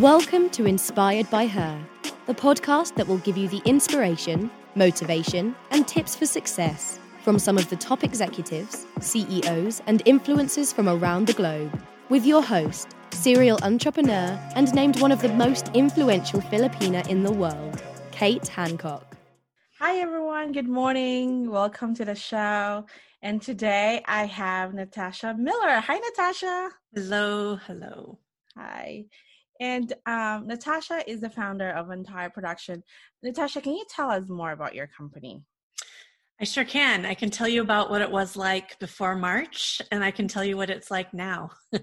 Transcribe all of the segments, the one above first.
Welcome to Inspired by Her, the podcast that will give you the inspiration, motivation, and tips for success from some of the top executives, CEOs, and influencers from around the globe. With your host, serial entrepreneur, and named one of the most influential Filipina in the world, Kate Hancock. Hi, everyone. Good morning. Welcome to the show. And today I have Natasha Miller. Hi, Natasha. Hello. Hello. Hi. And um, Natasha is the founder of Entire Production. Natasha, can you tell us more about your company? I sure can. I can tell you about what it was like before March, and I can tell you what it's like now.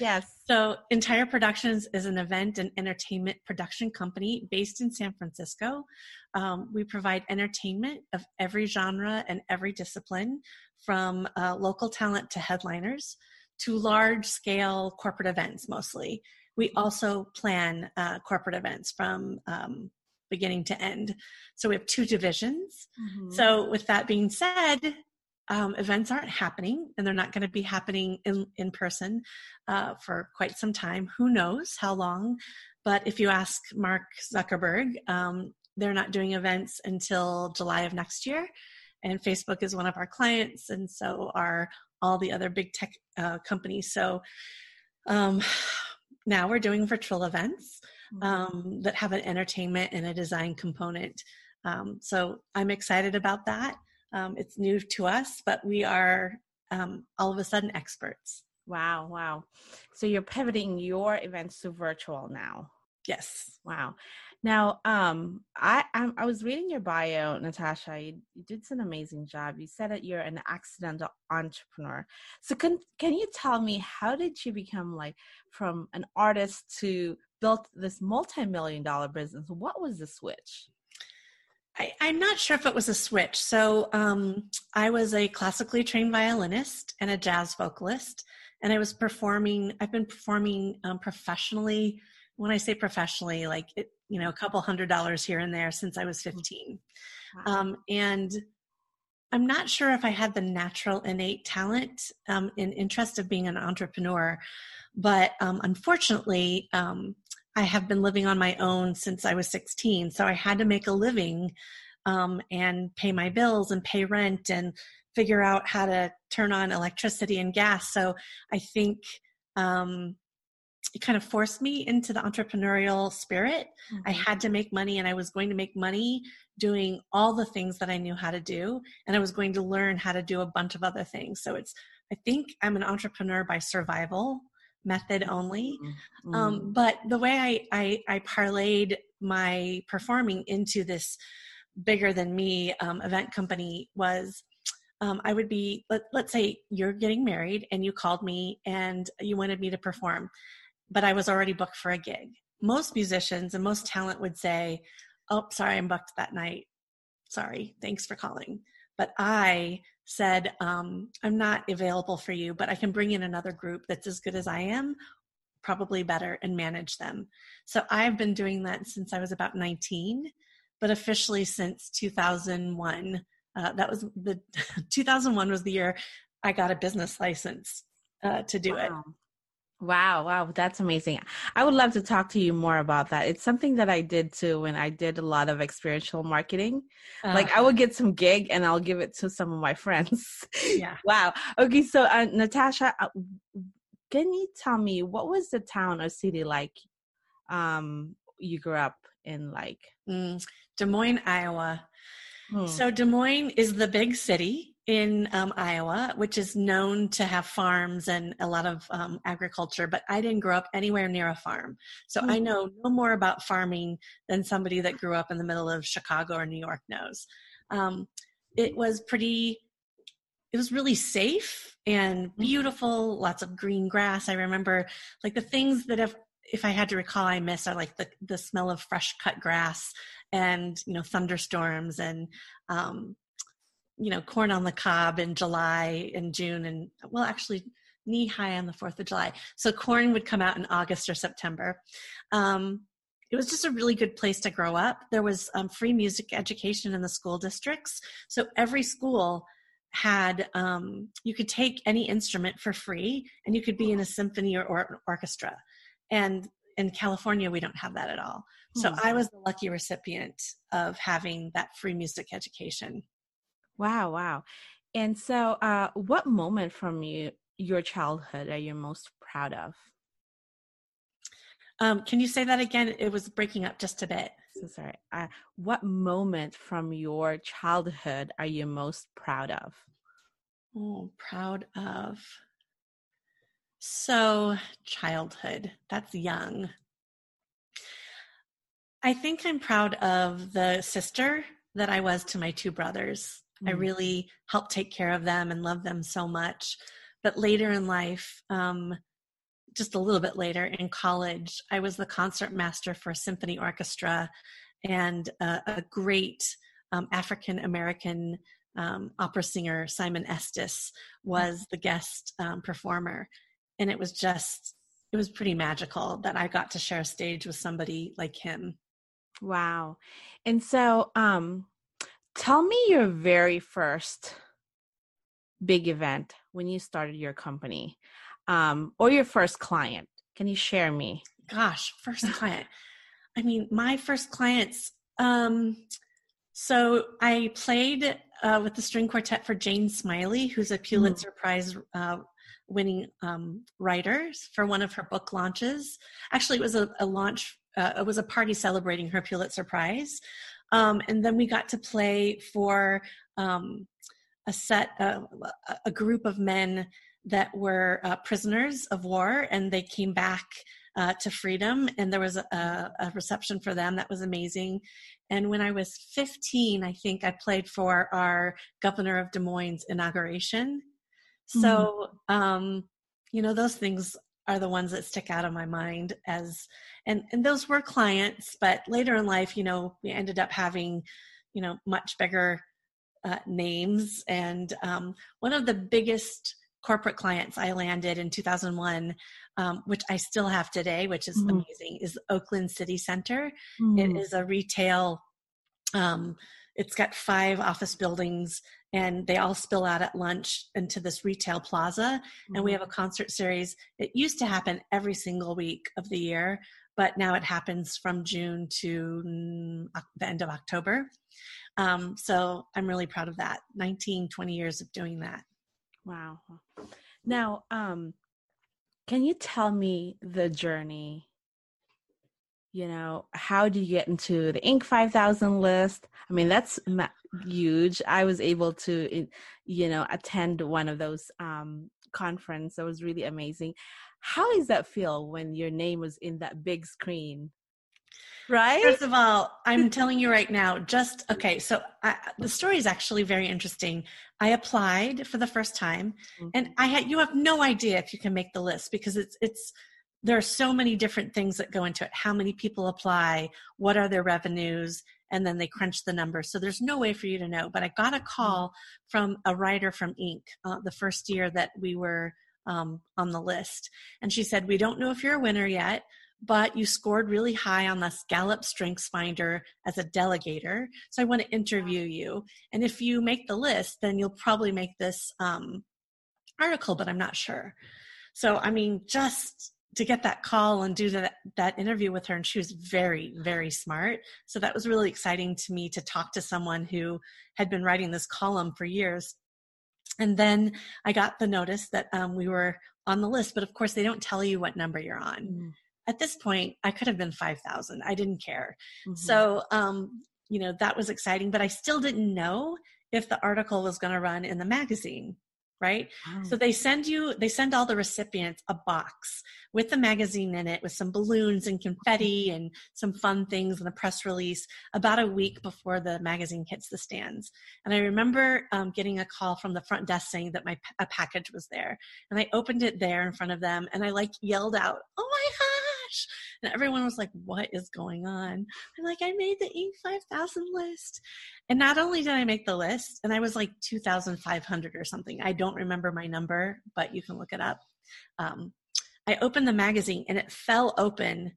yes. So, Entire Productions is an event and entertainment production company based in San Francisco. Um, we provide entertainment of every genre and every discipline, from uh, local talent to headliners to large scale corporate events mostly. We also plan uh, corporate events from um, beginning to end. So we have two divisions. Mm-hmm. So, with that being said, um, events aren't happening and they're not going to be happening in, in person uh, for quite some time. Who knows how long? But if you ask Mark Zuckerberg, um, they're not doing events until July of next year. And Facebook is one of our clients, and so are all the other big tech uh, companies. So, um, now we're doing virtual events mm-hmm. um, that have an entertainment and a design component. Um, so I'm excited about that. Um, it's new to us, but we are um, all of a sudden experts. Wow, wow. So you're pivoting your events to virtual now. Yes. Wow. Now, um, I I'm, i was reading your bio, Natasha. You, you did an amazing job. You said that you're an accidental entrepreneur. So can can you tell me how did you become like from an artist to built this multi-million dollar business? What was the switch? I, am not sure if it was a switch. So um, I was a classically trained violinist and a jazz vocalist, and I was performing. I've been performing um, professionally when I say professionally, like it, you know, a couple hundred dollars here and there since I was mm-hmm. 15. Wow. Um, and I'm not sure if I had the natural innate talent um, and interest of being an entrepreneur, but um, unfortunately, um, I have been living on my own since I was 16. So I had to make a living um, and pay my bills and pay rent and figure out how to turn on electricity and gas. So I think um, it kind of forced me into the entrepreneurial spirit. Mm-hmm. I had to make money and I was going to make money doing all the things that I knew how to do. And I was going to learn how to do a bunch of other things. So it's, I think I'm an entrepreneur by survival method only. Mm-hmm. Um, but the way I, I, I, parlayed my performing into this bigger than me um, event company was um, I would be, let, let's say you're getting married and you called me and you wanted me to perform but I was already booked for a gig. Most musicians and most talent would say, Oh, sorry, I'm booked that night. Sorry, thanks for calling. But I said, um, I'm not available for you, but I can bring in another group that's as good as I am, probably better, and manage them. So I've been doing that since I was about 19, but officially since 2001. Uh, that was the 2001 was the year I got a business license uh, to do wow. it. Wow, wow, that's amazing. I would love to talk to you more about that. It's something that I did too when I did a lot of experiential marketing. Uh, like I would get some gig and I'll give it to some of my friends. Yeah. wow. Okay, so uh, Natasha, uh, can you tell me what was the town or city like um you grew up in like? Mm, Des Moines, Iowa. Hmm. So Des Moines is the big city in um, Iowa, which is known to have farms and a lot of um, agriculture, but I didn't grow up anywhere near a farm. So mm-hmm. I know no more about farming than somebody that grew up in the middle of Chicago or New York knows. Um, it was pretty, it was really safe and Mm-hmm. beautiful, lots of green grass. I remember like the things that have if I had to recall I miss are like the the smell of fresh cut grass and you know thunderstorms and um you know corn on the cob in July and June and well actually knee high on the 4th of July. So corn would come out in August or September. Um it was just a really good place to grow up. There was um, free music education in the school districts. So every school had um, you could take any instrument for free and you could be in a symphony or, or orchestra and in california we don't have that at all so Hmm. i was the lucky recipient of having that free music education Wow, wow. And so, uh, what moment from you, your childhood are you most proud of? um, can you say that again it was breaking up just a bit So sorry. Uh, what moment from your childhood are you most proud of? oh proud of so childhood that's young i think i'm proud of the sister that i was to my two brothers i Mm. really helped take care of them and love them so much but later in life um, just a little bit later in college i was the concert master for a symphony orchestra and a, a great um, african american um, opera singer simon estes was the guest um, performer and it was just it was pretty magical that i got to share a stage with somebody like him Wow. And so, um, tell me your very first big event when you started your company, um, or your first client. Can you share me? gosh first client i mean my first clients um so i played uh, with the string quartet for jane smiley who's a pulitzer prize uh, winning um, writer for one of her book launches actually it was a, a launch uh, it was a party celebrating her pulitzer prize um, and then we got to play for um, a set uh, a group of men that were uh, prisoners of war and they came back uh, to freedom. And there was a, a reception for them that was amazing. And when i was 15 i think i played for our governor of des moines inauguration. So um, you know those things are the ones that stick out of my mind as and and those were clients but later in life you know we ended up having you know much bigger uh, names and um, one of the biggest corporate clients i landed in 2001 um, which i still have today which is Mhm. amazing is oakland city center it Mm. is a retail um, it's got five office buildings and they all spill out at lunch into this retail plaza. And we have a concert series. It used to happen every single week of the year but now it happens from june to mm, the end of october. Um, so i'm really proud of that. 19 20 years of doing that. Wow. Now, um, can you tell me the journey? You know, how do you get into the Inc. 5000 list? I mean, that's huge. I was able to, you know, attend one of those um, conference. That was really amazing. How does that feel when your name was in that big screen? Right? First of all, I'm telling you right now, just okay. So I, the story is actually very interesting. I applied for the first time, and I had you have no idea if you can make the list because it's it's there are so many different things that go into it. How many people apply? What are their revenues? And then they crunch the numbers. So there's no way for you to know. But I got a call from a writer from Inc. Uh, the first year that we were um, on the list, and she said, "We don't know if you're a winner yet." but you scored really high on this Gallup Strengths Finder as a delegator. So I want to interview you. And if you make the list, then you'll probably make this um, article, but I'm not sure. So, I mean, just to get that call and do that, that interview with her, and she was very, very smart. So that was really exciting to me to talk to someone who had been writing this column for years. And then I got the notice that um, we were on the list, but of course, they don't tell you what number you're on Mm, at this point i could have been 5000 i didn't care mhm. so um you know that was exciting but i still didn't know if the article was going to run in the magazine right? Wow. So they send you, they send all the recipients a box with the magazine in it with some balloons and confetti and some fun things and a press release about a week before the magazine hits the stands. And I remember um, getting a call from the front desk saying that my a package was there. And I opened it there in front of them and I like yelled out, oh my gosh. And everyone was like, what is going on? I'm like, I made the Inc. 5000 list. And not only did I make the list, and I was like 2,500 or something. I don't remember my number, but you can look it up. Um, I opened the magazine and it fell open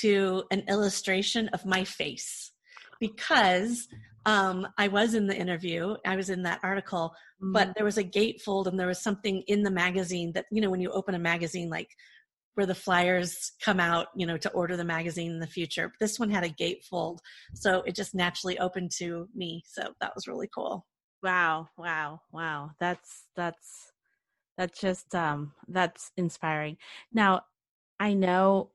to an illustration of my face because um, I was in the interview, I was in that article, mm-hmm. but there was a gatefold and there was something in the magazine that, you know, when you open a magazine, like where the flyers come out, you know, to order the magazine in the future. This one had a gatefold, so it just naturally opened to me. So that was really cool. Wow, wow, wow. That's that's that's just um that's inspiring. Now, I know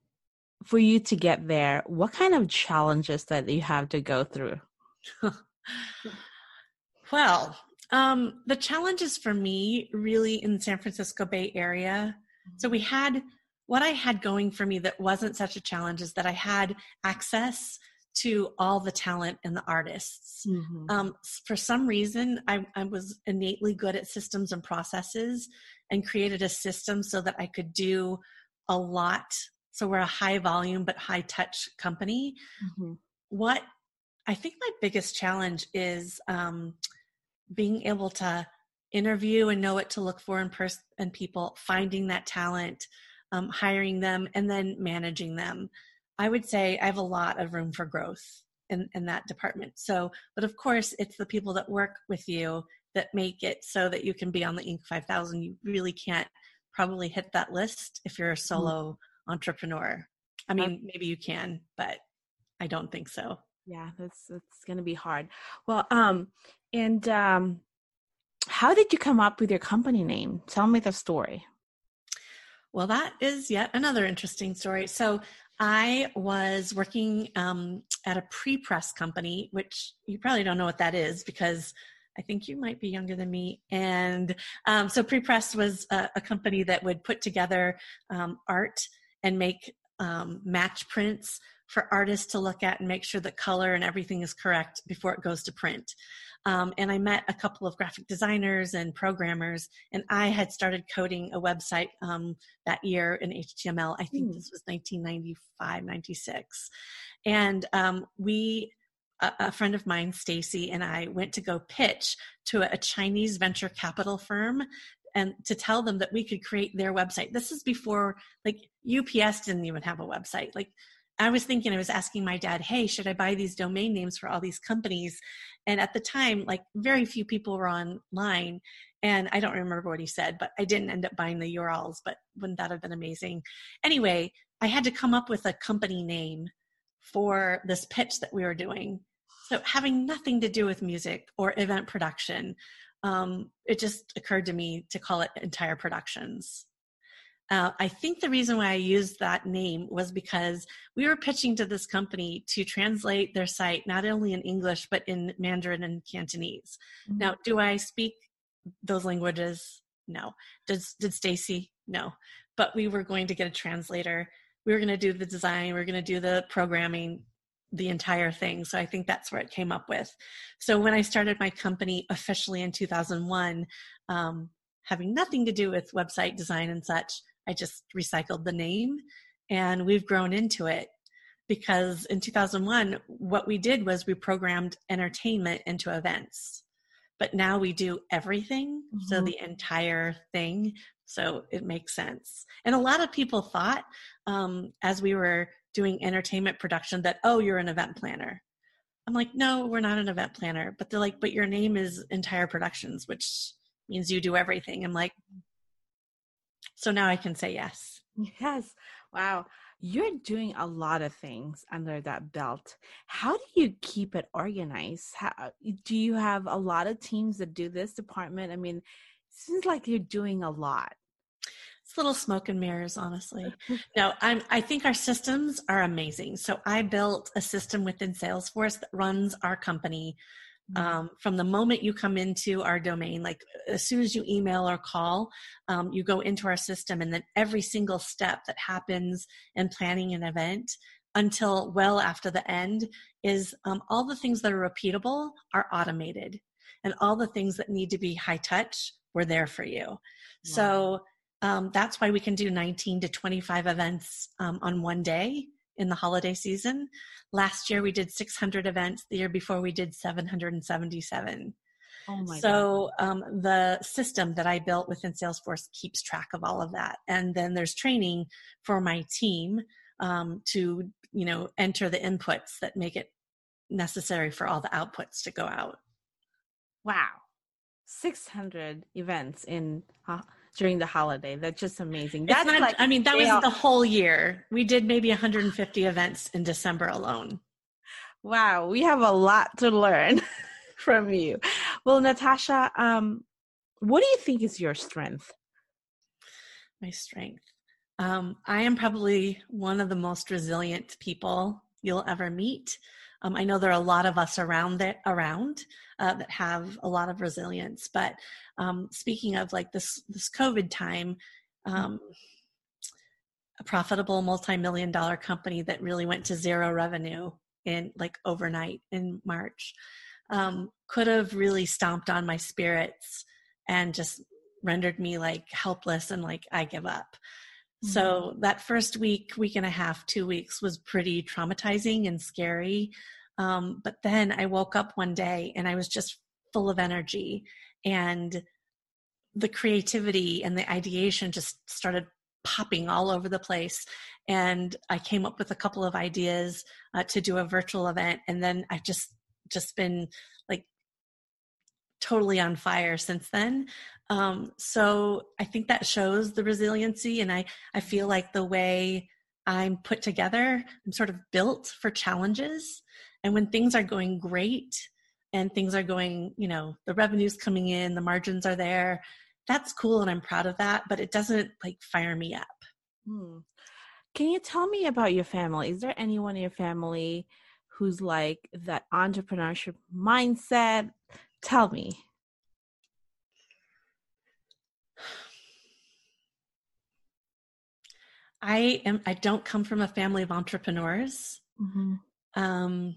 for you to get there, what kind of challenges that you have to go through? well, um the challenges for me really in San Francisco Bay Area. So we had what I had going for me that wasn't such a challenge is that I had access to all the talent and the artists. Mm-hmm. Um, for some reason, I, I, was innately good at systems and processes and created a system so that I could do a lot. So we're a high volume but high touch company. Mm-hmm. What I think my biggest challenge is um, being able to interview and know what to look for in person and people, finding that talent um, hiring them, and then managing them. I would say I have a lot of room for growth in, in that department. So, but of course, it's the people that work with you that make it so that you can be on the Inc. 5000. You really can't probably hit that list if you're a mm-hmm. solo mm-hmm. entrepreneur. I mean, maybe you can, but I don't think so. Yeah, that's that's going to be hard. Well, um, and um, how did you come up with your company name? Tell me the story. Well, that is yet another interesting story. So, I was working um, at a pre press company, which you probably don't know what that is because I think you might be younger than me. And um, so, pre press was a, a, company that would put together um, art and make um, match prints for artists to look at and make sure that color and everything is correct before it goes to print. Um, and I met a couple of graphic designers and programmers, and I had started coding a website um, that year in HTML. I think mm. this was 1995, 96. And um, we, a, a, friend of mine, Stacy, and I went to go pitch to a, a Chinese venture capital firm and to tell them that we could create their website. This is before, like, UPS didn't even have a website. Like, I was thinking, I was asking my dad, hey, should I buy these domain names for all these companies? And at the time, like very few people were online. And I don't remember what he said, but I didn't end up buying the URLs, but wouldn't that have been amazing? Anyway, I had to come up with a company name for this pitch that we were doing. So having nothing to do with music or event production, um, it just occurred to me to call it Entire Productions. Uh, I think the reason why I used that name was because we were pitching to this company to translate their site not only in English but in Mandarin and Cantonese. Mm-hmm. Now, do I speak those languages? No. Does did Stacy? No. But we were going to get a translator. We were going to do the design. We were going to do the programming, the entire thing. So I think that's where it came up with. So when I started my company officially in 2001, um, having nothing to do with website design and such, I just recycled the name and we've grown into it because in 2001, what we did was we programmed entertainment into events. But now we do everything, mm-hmm. so the entire thing. So it makes sense. And a lot of people thought um, as we were doing entertainment production that, oh, you're an event planner. I'm like, no, we're not an event planner. But they're like, but your name is Entire Productions, which means you do everything. I'm like, so now I can say yes. Yes. Wow. You're doing a lot of things under that belt. How do you keep it organized? How, uh, do you have a lot of teams that do this department? I mean, seems like you're doing a lot. It's little smoke and mirrors, honestly. no, I'm, I think our systems are amazing. So I built a system within Salesforce that runs our company. Um, from the moment you come into our domain, like as soon as you email or call, um, you go into our system, and then every single step that happens in planning an event until well after the end is um, all the things that are repeatable are automated, and all the things that need to be high touch were there for you. Wow. So um, that's why we can do 19 to 25 events um, on one day in the holiday season. Last year we did 600 events. The year before we did 777. Oh my so um, the system that I built within Salesforce keeps track of all of that, and then there's training for my team um, to you know enter the inputs that make it necessary for all the outputs to go out. Wow, 600 events in uh, during the holiday. That's just amazing. That's not, like I mean, that was the whole year. We did maybe 150 events in December alone. Wow, we have a lot to learn from you. Well, Natasha, um, what do you think is your strength? My strength. Um, I am probably one of the most resilient people you'll ever meet. Um, I know there are a lot of us around that around uh, that have a lot of resilience. But um, speaking of like this this COVID time, um, a profitable multi-million dollar company that really went to zero revenue in like overnight in March um, could have really stomped on my spirits and just rendered me like helpless and like I give up. So mm-hmm. that first week, week and a half, two weeks was pretty traumatizing and scary. Um, but then I woke up one day and I was just full of energy and the creativity and the ideation just started popping all over the place. And I came up with a couple of ideas uh, to do a virtual event. And then I've just, just been totally on fire since then. Um, so I think that shows the resiliency. And I, I feel like the way I'm put together, I'm sort of built for challenges. And when things are going great and things are going, you know, the revenue's coming in, the margins are there, that's cool and I'm proud of that, but it doesn't like fire me up. Hmm. Can you tell me about your family? Is there anyone in your family who's like that entrepreneurship mindset? Tell me. I am I don't come from a family of entrepreneurs. Mm-hmm. Um,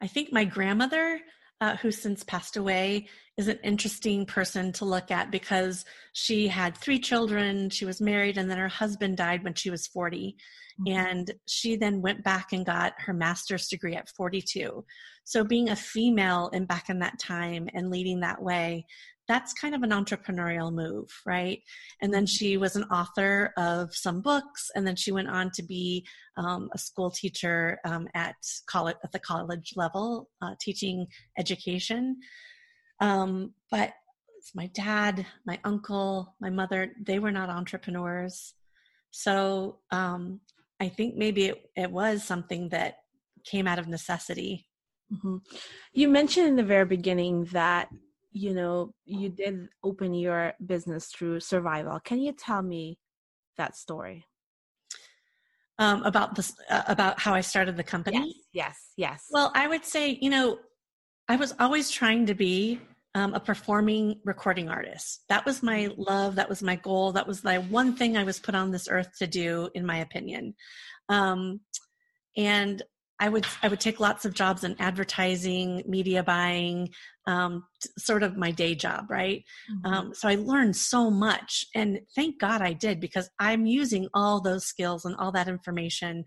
I think my grandmother, uh, who since passed away, is an interesting person to look at because she had three children, she was married, and then her husband died when she was 40. Mm-hmm. And she then went back and got her master's degree at 42. So, being a female and back in that time and leading that way, that's kind of an entrepreneurial move, right? And then mm-hmm. she was an author of some books, and then she went on to be um, a school teacher um, at college at the college level, uh, teaching education. Um, but my dad, my uncle, my mother, they were not entrepreneurs. So um, I think maybe it, it was something that came out of necessity. Mm-hmm. You mentioned in the very beginning that you know you did open your business through survival. Can you tell me that story? Um, about this, uh, about how I started the company. Yes, yes, yes. Well, I would say, you know, I was always trying to be um, a performing recording artist. That was my mm-hmm. love. That was my goal. That was my one thing I was put on this earth to do, in my opinion. Um, and I would I would take lots of jobs in advertising, media buying, um, sort of my day job, right? Mm-hmm. Um, so I learned so much, and thank God I did because I'm using all those skills and all that information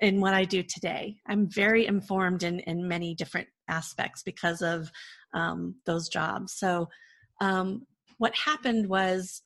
in what I do today. I'm very informed in, in many different aspects because of um, those jobs. So, um, what happened was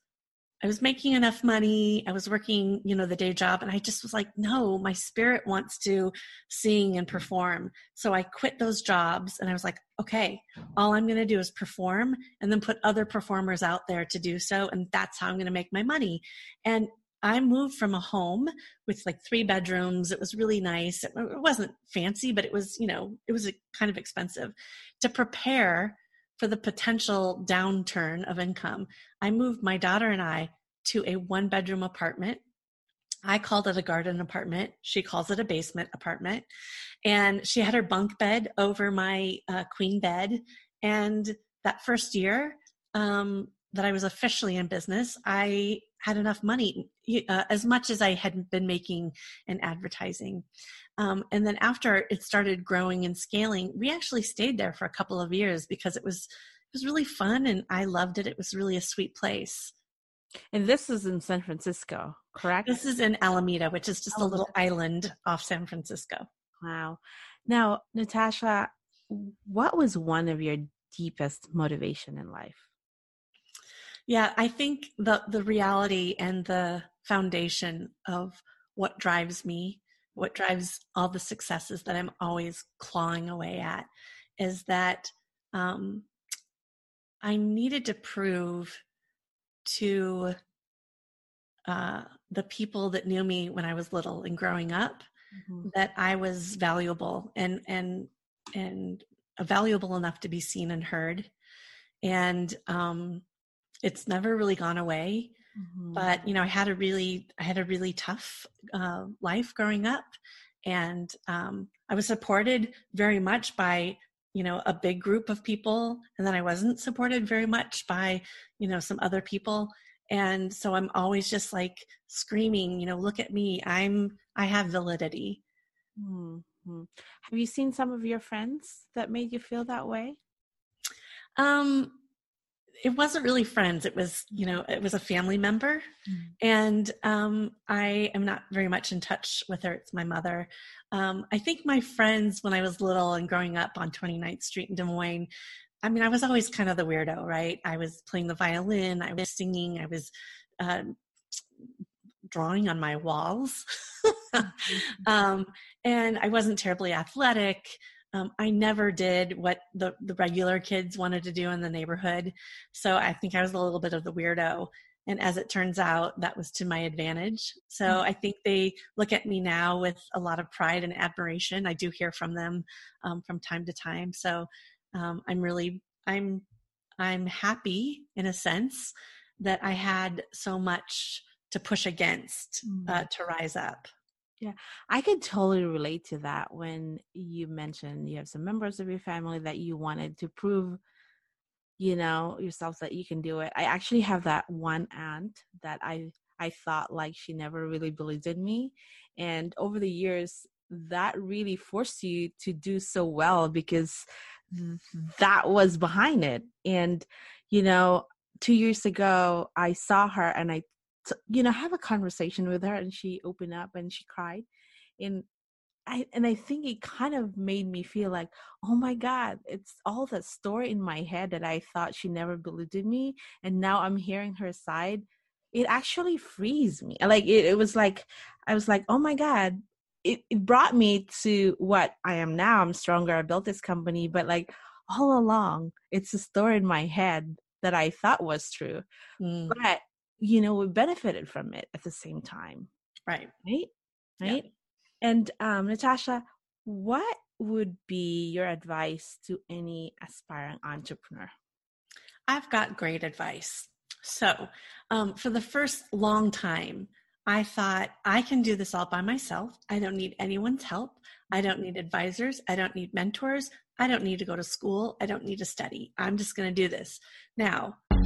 I was making enough money. I was working, you know, the day job, and I just was like, no, my spirit wants to sing and perform. So I quit those jobs and I was like, okay, all I'm going to do is perform and then put other performers out there to do so. And that's how I'm going to make my money. And I moved from a home with like three bedrooms. It was really nice. It, wasn't fancy, but it was, you know, it was kind of expensive to prepare for the potential downturn of income. I moved my daughter and I to a one bedroom apartment I called it a garden apartment. She calls it a basement apartment. And she had her bunk bed over my uh, queen bed. And that first year um, that I was officially in business, I had enough money, uh, as much as I had been making in advertising. Um, and then after it started growing and scaling, we actually stayed there for a couple of years because it was it was really fun and I loved it. It was really a sweet place. And this is in San Francisco, correct? This is in Alameda, which is just Alameda. a little island off San Francisco. Wow. Now, Natasha, what was one of your deepest motivation in life? Yeah, I think the the reality and the foundation of what drives me, what drives all the successes that I'm always clawing away at, is that um, I needed to prove to uh, the people that knew me when I was little and growing up mm-hmm. that I was valuable and and and valuable enough to be seen and heard. And um, it's never really gone away. Mm-hmm. But you know, I had a really I had a really tough uh, life growing up, and um, I was supported very much by you know a big group of people and then i wasn't supported very much by you know some other people and so i'm always just like screaming you know look at me i'm i have validity mm-hmm. have you seen some of your friends that made you feel that way um it wasn't really friends it was you know it was a family member. Mm-hmm. and um, i am not very much in touch with her it's my mother. Um, i think my friends when i was little and growing up on 29th street in des moines i mean i was always kind of the weirdo right? I was playing the violin i was singing i was uh, drawing on my walls. Mm-hmm. um, and i wasn't terribly athletic um, I never did what the, the regular kids wanted to do in the neighborhood. So I think I was a little bit of the weirdo. And as it turns out, that was to my advantage. So mm-hmm. I think they look at me now with a lot of pride and admiration. I do hear from them um, from time to time. So um, I'm really, I'm, I'm happy in a sense that I had so much to push against uh, mm. to rise up. Yeah, I could totally relate to that when you mentioned you have some members of your family that you wanted to prove, you know, yourself that you can do it. I actually have that one aunt that I I thought like she never really believed in me, and over the years that really forced you to do so well because that was behind it. And you know, two years ago I saw her and I you know have a conversation with her and she opened up and she cried and I, and I think it kind of made me feel like, oh my God, it's all that story in my head that I thought she never believed in me. And now I'm hearing her side. It actually frees me. Like, it, it was like, I was like, oh my God, it, it brought me to what I am now. I'm stronger. I built this company. But like, all along, it's a story in my head that I thought was true. Mm. But you know, we benefited from it at the same time. Right. Right. Right. Yeah. And um, Natasha, what would be your advice to any aspiring entrepreneur? I've got great advice. So, um, for the first long time, I thought I can do this all by myself. I don't need anyone's help. I don't need advisors. I don't need mentors. I don't need to go to school. I don't need to study. I'm just going to do this. Now,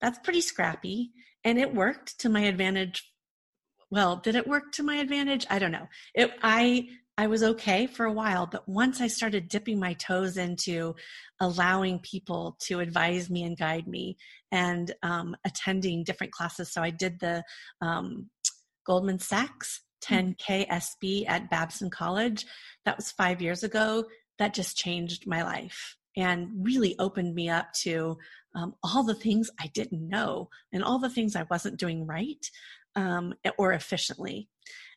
that's pretty scrappy. And it worked to my advantage. Well did it work to my advantage? I don't know. It i i was okay for a while but once i started dipping my toes into allowing people to advise me and guide me and um, attending different classes so i did the um, goldman sachs 10k hmm. sb at babson college. That was five years ago. That just changed my life and really opened me up to um, all the things I didn't know and all the things I wasn't doing right um, or efficiently.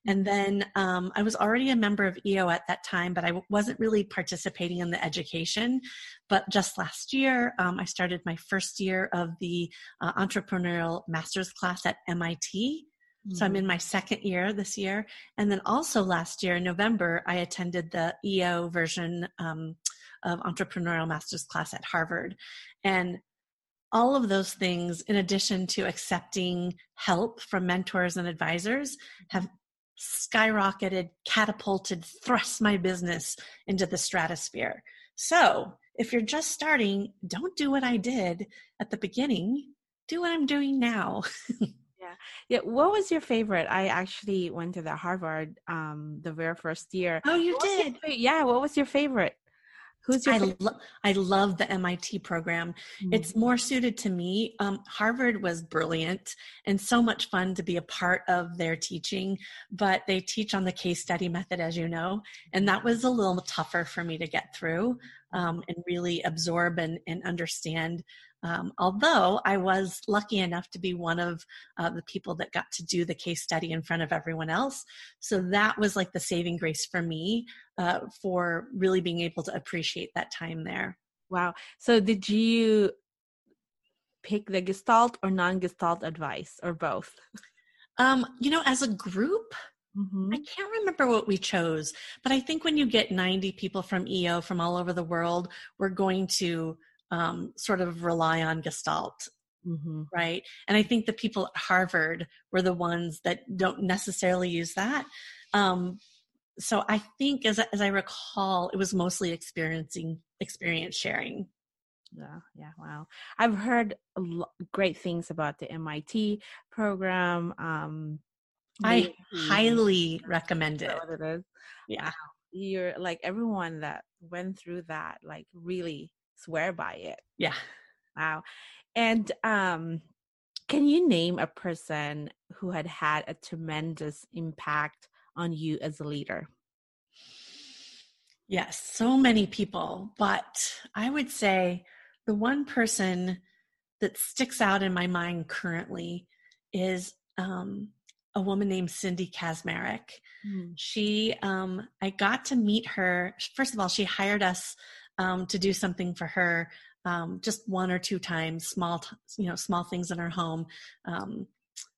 And then um, I was already a member of EO at that time, but I wasn't really participating in the education. But just last year, um, I started my first year of the uh, entrepreneurial master's class at MIT. Mm-hmm. So I'm in mm-hmm. my second year this year. And then also last year, in November, I attended the EO version um, of entrepreneurial master's class at Harvard. And all of those things, in addition to accepting help from mentors and advisors, have skyrocketed, catapulted, thrust my business into the stratosphere. So, if you're just starting, don't do what I did at the beginning. Do what I'm doing now. yeah. Yeah. What was your favorite? I actually went to the Harvard um the very first year. Oh, you what did? yeah. What was your favorite? Who's your? I, lo- I love the MIT program. Mm-hmm. It's more suited to me. Um, Harvard was brilliant and so much fun to be a part of their teaching, but they teach on the case study method, as you know, and that was a little tougher for me to get through um, and really absorb and, and understand um, although I was lucky enough to be one of uh, the people that got to do the case study in front of everyone else. So that was like the saving grace for me uh, for really being able to appreciate that time there. Wow. So did you pick the Gestalt or non Gestalt advice or both? Um, you know, as a group, Mm-hmm. I can't remember what we chose, but I think when you get 90 people from EO from all over the world, we're going to um, sort of rely on Gestalt. Mm-hmm. Right. And I think the people at Harvard were the ones that don't necessarily use that. Um, so I think, as, as I recall, it was mostly experiencing experience sharing. Yeah, yeah, wow. I've heard great things about the MIT program. Um, I highly recommend it. it. Yeah. You're like everyone that went through that, like really swear by it. Yeah. Wow. And um can you name a person who had had a tremendous impact on you as a leader? Yes, so many people, but I would say the one person that sticks out in my mind currently is um, a woman named Cindy Kazmarek. Mm. She, um, I got to meet her. First of all, she hired us um, to do something for her um, just one or two times, small, you know, small things in her home. Um,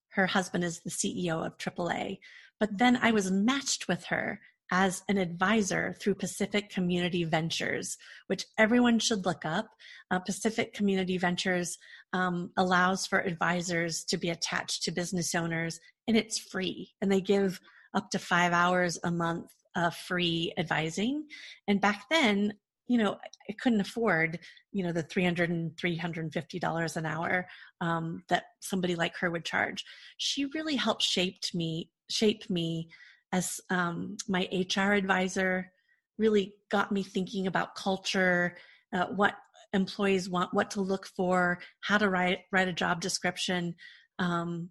her husband is the CEO of AAA. But then I was matched with her as an advisor through Pacific Community Ventures, which everyone should look up. Uh, Pacific Community Ventures um, allows for advisors to be attached to business owners, and it's free. And they give up to five hours a month of free advising. And back then, you know i couldn't afford you know the 300 and 350 dollars an hour um, that somebody like her would charge. She really helped shaped me shape me as um, my hr advisor really got me thinking about culture uh, what employees want what to look for how to write write a job description um,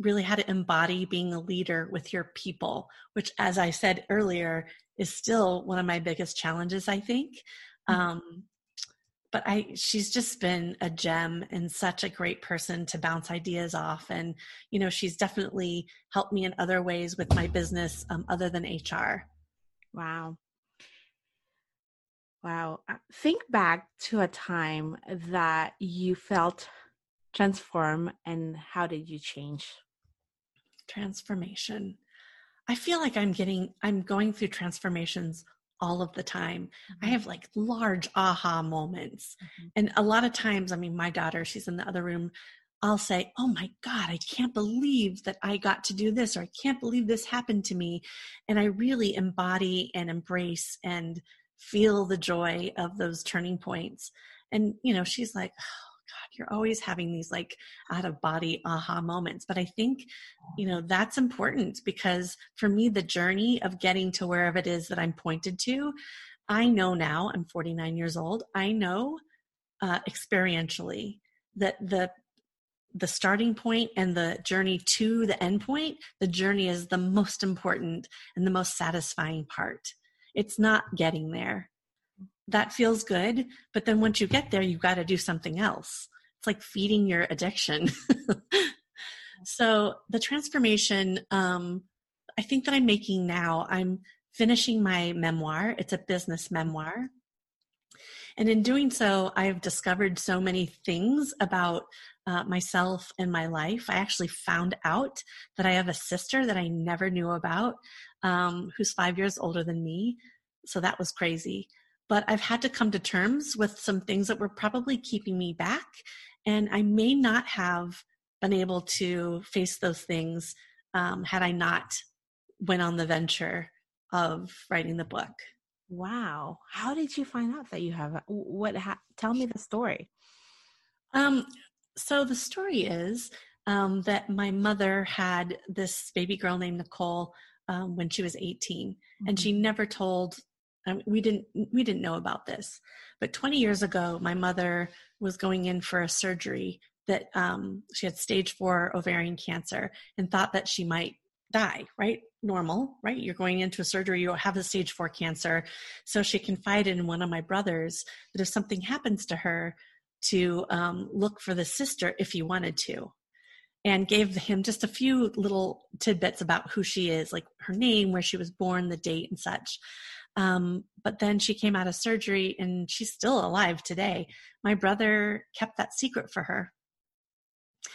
really how to embody being a leader with your people which as i said earlier is still one of my biggest challenges, I think. Mm-hmm. Um, but I, she's just been a gem and such a great person to bounce ideas off. And, you know, she's definitely helped me in other ways with my business um, other than HR. Wow. Wow. Uh, think back to a time that you felt transform and how did you change? Transformation. I feel like I'm getting, I'm going through transformations all of the time. Mm-hmm. I have like large aha moments. Mm-hmm. And a lot of times, I mean, my daughter, she's in the other room. I'll say, Oh my God, I can't believe that I got to do this, or I can't believe this happened to me. And I really embody and embrace and feel the joy of those turning points. And, you know, she's like, you're always having these like out of body aha moments. But I think, you know, that's important because for me, the journey of getting to wherever it is that I'm pointed to, I know now, I'm 49 years old, I know uh, experientially that the the starting point and the journey to the end point, the journey is the most important and the most satisfying part. It's not getting there that feels good. But then once you get there, you've got to do something else. It's like feeding your addiction. so the transformation, um, I think that I'm making now. I'm finishing my memoir. It's a business memoir. And in doing so, I've discovered so many things about uh, myself and my life. I actually found out that I have a sister that I never knew about, um, who's five years older than me. So that was crazy. But I've had to come to terms with some things that were probably keeping me back. And I may not have been able to face those things um, had I not went on the venture of writing the book. Wow. How did you find out that you have what ha- tell me the story. Um so the story is um, that my mother had this baby girl named Nicole um, when she was 18 mm-hmm. and she never told we didn't we didn't know about this but 20 years ago my mother was going in for a surgery that um, she had stage four ovarian cancer and thought that she might die, right? Normal, right? You're going into a surgery, you have a stage four cancer. So she confided in one of my brothers that if something happens to her, to um, look for the sister if you wanted to. And gave him just a few little tidbits about who she is, like her name, where she was born, the date, and such. Um, but then she came out of surgery and she's still alive today. My brother kept that secret for her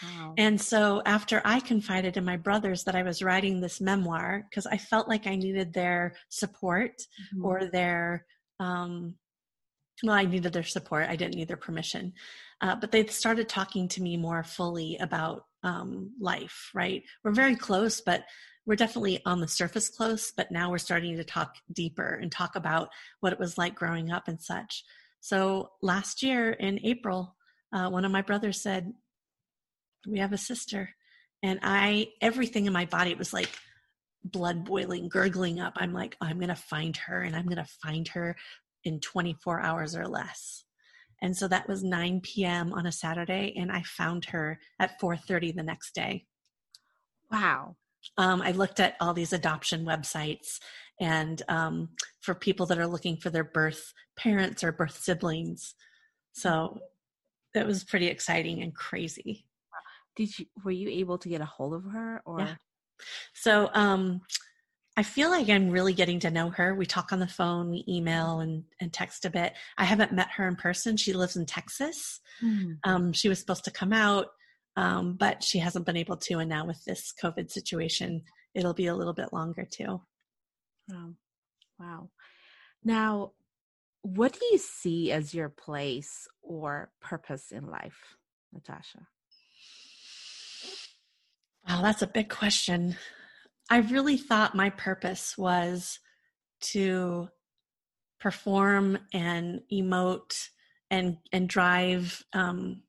Wow. And so after I confided in my brothers that I was writing this memoir because I felt like I needed their support mm-hmm. or their um, well, I needed their support. I didn't need their permission. Uh, but they started talking to me more fully about um, life, right? We're very close, but we're definitely on the surface close, but now we're starting to talk deeper and talk about what it was like growing up and such. So last year in April, uh, one of my brothers said, we have a sister and i everything in my body was like blood boiling gurgling up i'm like i'm gonna find her and i'm gonna find her in 24 hours or less and so that was 9 p.m on a saturday and i found her at 4.30 the next day. Wow. Um, i looked at all these adoption websites and um, for people that are looking for their birth parents or birth siblings. So it was pretty exciting and crazy. Did you were you able to get a hold of her or? Yeah. so um I feel like I'm really getting to know her. We talk on the phone, we email and, and text a bit. I haven't met her in person. She lives in Texas. Mm. Um, she was supposed to come out, um, but she hasn't been able to. And now with this COVID situation, it'll be a little bit longer too. Wow. Wow. Now, what do you see as your place or purpose in life, Natasha? Wow, that's a big question. I really thought my purpose was to perform and emote and and drive um,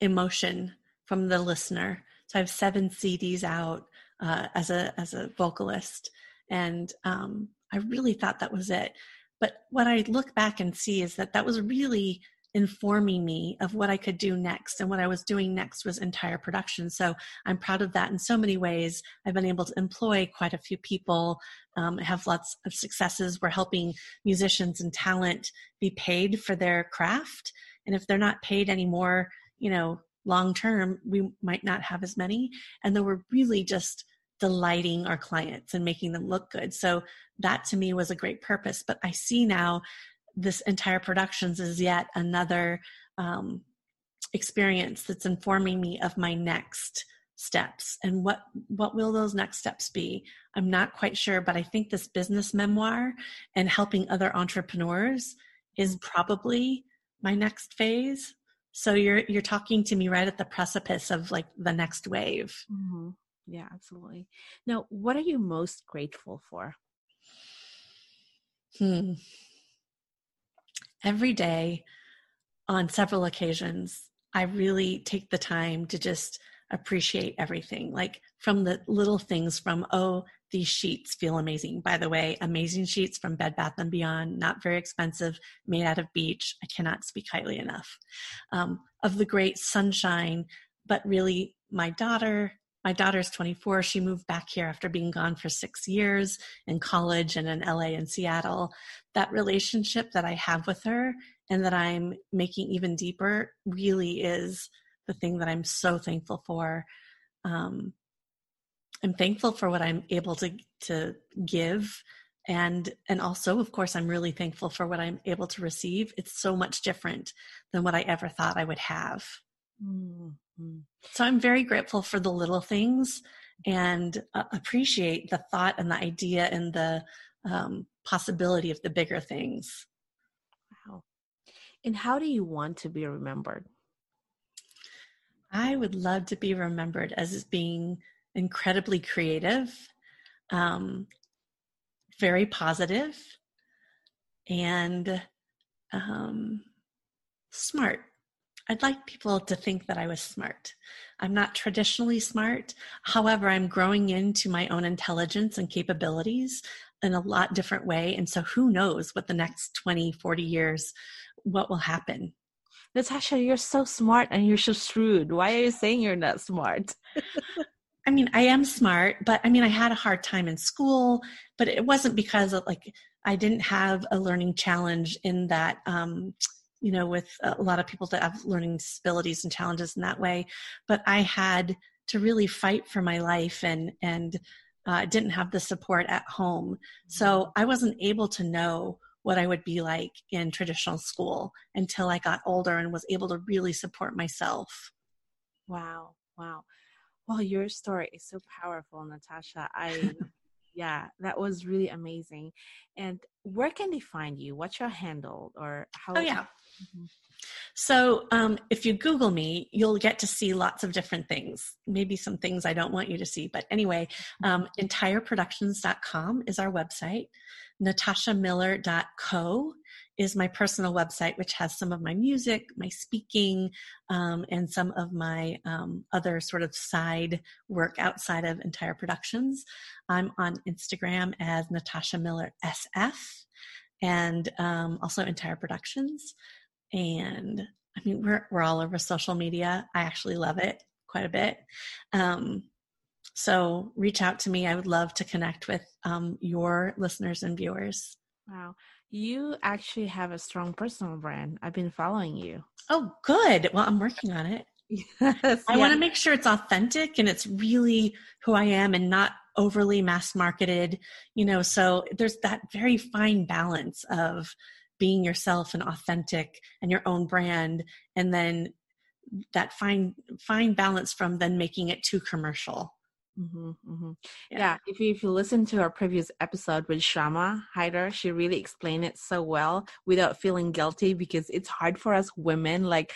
emotion from the listener. So I have seven CDs out uh, as a as a vocalist, and um, I really thought that was it. But what I look back and see is that that was really informing me of what I could do next. And what I was doing next was entire production. So I'm proud of that in so many ways. I've been able to employ quite a few people, um, have lots of successes. We're helping musicians and talent be paid for their craft. And if they're not paid anymore, you know, long term, we might not have as many. And then we're really just delighting our clients and making them look good. So that to me was a great purpose. But I see now this entire productions is yet another um, experience that's informing me of my next steps. And what what will those next steps be? I'm not quite sure but i think this business memoir and helping other entrepreneurs is probably my next phase. So you're you're talking to me right at the precipice of like the next wave. Mm-hmm. yeah absolutely. Now what are you most grateful for? Hmm every day on several occasions, I really take the time to just appreciate everything, like from the little things from, oh, these sheets feel amazing. By the way, amazing sheets from Bed Bath and Beyond, not very expensive, made out of beech. I cannot speak highly enough um, of the great sunshine, but really my daughter my daughter's 24. She moved back here after being gone for six years in college and in LA and Seattle. That relationship that I have with her and that I'm making even deeper really is the thing that I'm so thankful for. Um, I'm thankful for what I'm able to to give and and also of course I'm really thankful for what I'm able to receive. It's so much different than what I ever thought I would have. Mm-hmm. So I'm very grateful for the little things and uh, appreciate the thought and the idea and the um, possibility of the bigger things. Wow. And how do you want to be remembered? I would love to be remembered as being incredibly creative, um, very positive, and um, smart. I'd like people to think that I was smart. I'm not traditionally smart. However, I'm growing into my own intelligence and capabilities in a lot different way. And so who knows what the next 20, 40 years, what will happen. Natasha, you're so smart and you're so shrewd. Why are you saying you're not smart? I mean, I am smart, but I mean, I had a hard time in school, but it wasn't because of like I didn't have a learning challenge in that, um, you know, with a lot of people that have learning disabilities and challenges in that way. But I had to really fight for my life and, and, uh, didn't have the support at home. So mm-hmm. I wasn't able to know what I would be like in traditional school until I got older and was able to really support myself. Wow. Wow. Well, your story is so powerful, Natasha. I, yeah, that was really amazing. And where can they find you? What's your handle or how? Oh, yeah. Mm-hmm. So, um, if you Google me, you'll get to see lots of different things. Maybe some things I don't want you to see. But anyway, um, entireproductions.com is our website. NatashaMiller.co is my personal website, which has some of my music, my speaking, um, and some of my um, other sort of side work outside of Entire Productions. I'm on Instagram as Natasha Miller SF and um, also Entire Productions. And I mean, we're, we're all over social media. I actually love it quite a bit. Um, so reach out to me. I would love to connect with um, your listeners and viewers. Wow. You actually have a strong personal brand. I've been following you. Oh, good. Well, I'm working on it. Yes, I yeah. want to make sure it's authentic and it's really who I am and not overly mass marketed, you know. So there's that very fine balance of being yourself and authentic and your own brand and then that fine fine balance from then making it too commercial Mm-hmm, mm-hmm. Yeah. yeah. if you if you listen to our previous episode with Shama Hyder, she really explained it so well without feeling guilty because it's hard for us women. Like,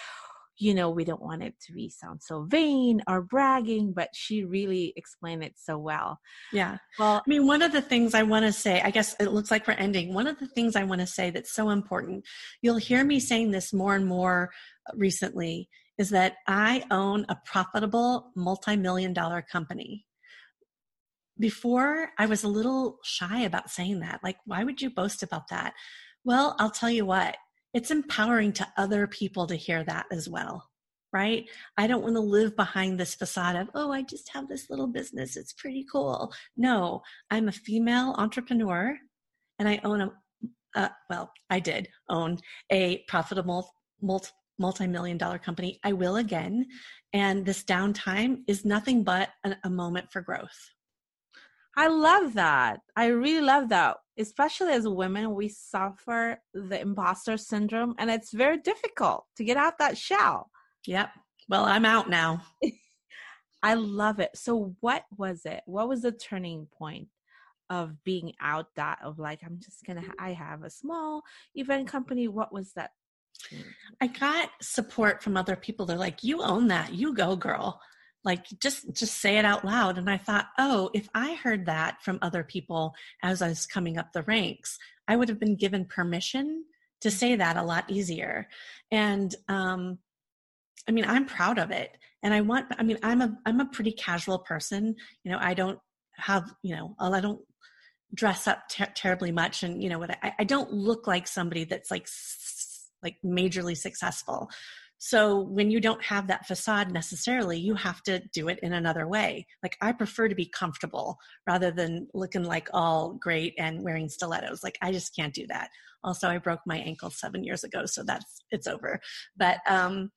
you know, we don't want it to be sound so vain or bragging, but she really explained it so well. Yeah. Well, I mean, one of the things I want to say, I guess it looks like we're ending. One of the things I want to say that's so important, you'll hear me saying this more and more recently, is that I own a profitable multi million dollar company before I was a little shy about saying that. Like, why would you boast about that? Well, I'll tell you what, it's empowering to other people to hear that as well, right? I don't want to live behind this facade of, oh, I just have this little business. It's pretty cool. No, I'm a female entrepreneur and I own a, uh, well, I did own a profitable multi multi-million dollar company i will again and this downtime is nothing but a, a moment for growth I love that. I really love that. Especially as women, we suffer the imposter syndrome, and it's very difficult to get out that shell. Yep. Well, I'm out now. I love it. So, what was it? What was the turning point of being out that of like, I'm just gonna, I have a small event company? What was that? I got support from other people. They're like, you own that. You go, girl. Like just just say it out loud. And i thought oh if i heard that from other people as i was coming up the ranks i would have been given permission to say that a lot easier. And um i mean i'm proud of it. And i want i mean i'm a i'm a pretty casual person. You know i don't have you know i don't dress up ter- terribly much. And you know what I, I don't look like somebody that's like like majorly successful so when you don't have that facade necessarily, you have to do it in another way. Like I prefer to be comfortable rather than looking like all great and wearing stilettos. Like I just can't do that. Also, I broke my ankle seven years ago, so that's it's over. But um,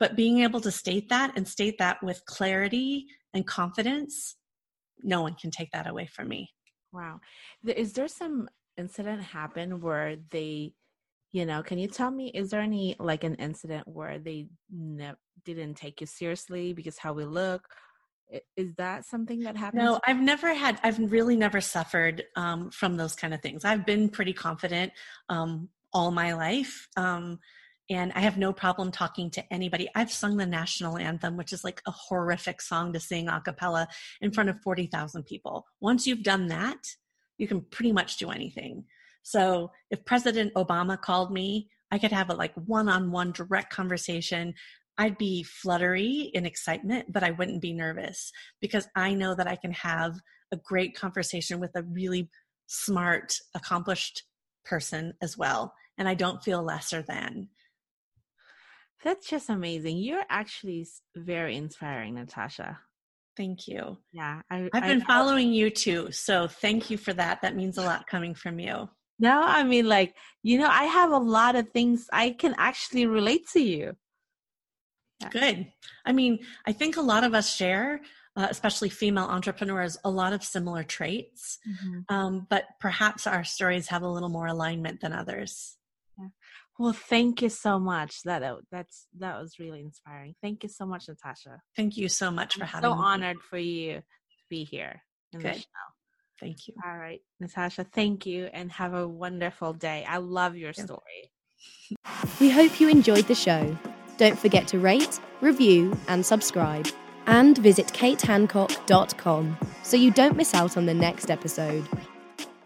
but being able to state that and state that with clarity and confidence no one can take that away from me. Wow. Is there some incident happen where they, you know, can you tell me, is there any like an incident where they ne- didn't take you seriously because how we look? Is that something that happens? No, I've never had, I've really never suffered um, from those kind of things. I've been pretty confident um, all my life. Um, and I have no problem talking to anybody. I've sung the national anthem, which is like a horrific song to sing a cappella in front of 40,000 people. Once you've done that, you can pretty much do anything. So if President Obama called me, I could have a like one on one direct conversation. I'd be fluttery in excitement, but I wouldn't be nervous because I know that I can have a great conversation with a really smart, accomplished person as well. And I don't feel lesser than. That's just amazing. You're actually very inspiring, Natasha. Thank you. Yeah. I, have been I, following you too. So thank you for that. That means a lot coming from you. No, I mean, like, you know, I have a lot of things I can actually relate to you. Yeah. Good. I mean, I think a lot of us share, uh, especially female entrepreneurs, a lot of similar traits, mm-hmm. um, but perhaps our stories have a little more alignment than others. Well, thank you so much. That that's that was really inspiring. Thank you so much, Natasha. Thank you so much I'm for having so me. So honored for you to be here in Good. the show. Thank you. All right, Natasha. Thank you, and have a wonderful day. I love your story. We hope you enjoyed the show. Don't forget to rate, review, and subscribe. And visit katehancock.com so you don't miss out on the next episode.